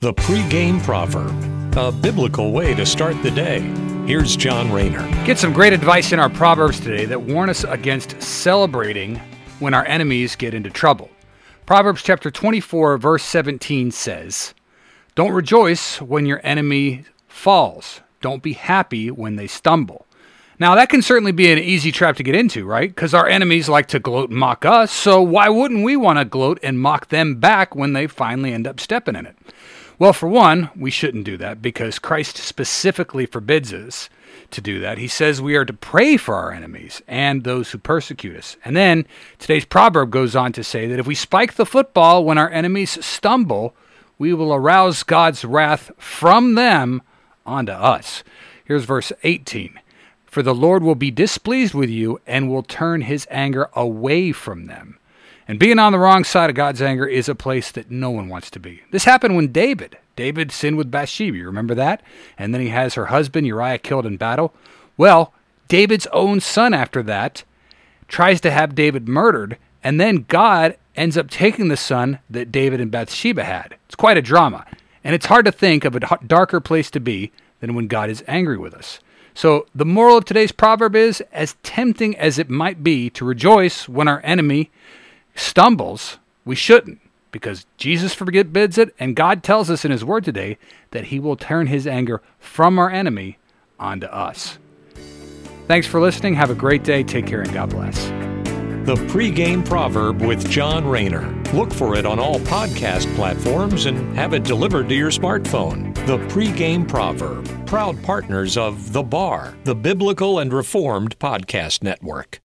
The pregame proverb, a biblical way to start the day. Here's John Rayner. Get some great advice in our proverbs today that warn us against celebrating when our enemies get into trouble. Proverbs chapter 24 verse 17 says, "Don't rejoice when your enemy falls. Don't be happy when they stumble." Now, that can certainly be an easy trap to get into, right? Because our enemies like to gloat and mock us, so why wouldn't we want to gloat and mock them back when they finally end up stepping in it? Well, for one, we shouldn't do that because Christ specifically forbids us to do that. He says we are to pray for our enemies and those who persecute us. And then today's proverb goes on to say that if we spike the football when our enemies stumble, we will arouse God's wrath from them onto us. Here's verse 18 For the Lord will be displeased with you and will turn his anger away from them. And being on the wrong side of God's anger is a place that no one wants to be. This happened when David, David sinned with Bathsheba. You remember that? And then he has her husband Uriah killed in battle. Well, David's own son after that tries to have David murdered, and then God ends up taking the son that David and Bathsheba had. It's quite a drama. And it's hard to think of a darker place to be than when God is angry with us. So, the moral of today's proverb is as tempting as it might be to rejoice when our enemy stumbles, we shouldn't because Jesus forbids it, and God tells us in His Word today that He will turn His anger from our enemy onto us. Thanks for listening. Have a great day. Take care and God bless. The pregame proverb with John Rayner. Look for it on all podcast platforms and have it delivered to your smartphone. The pregame proverb, proud partners of The Bar, the Biblical and Reformed Podcast Network.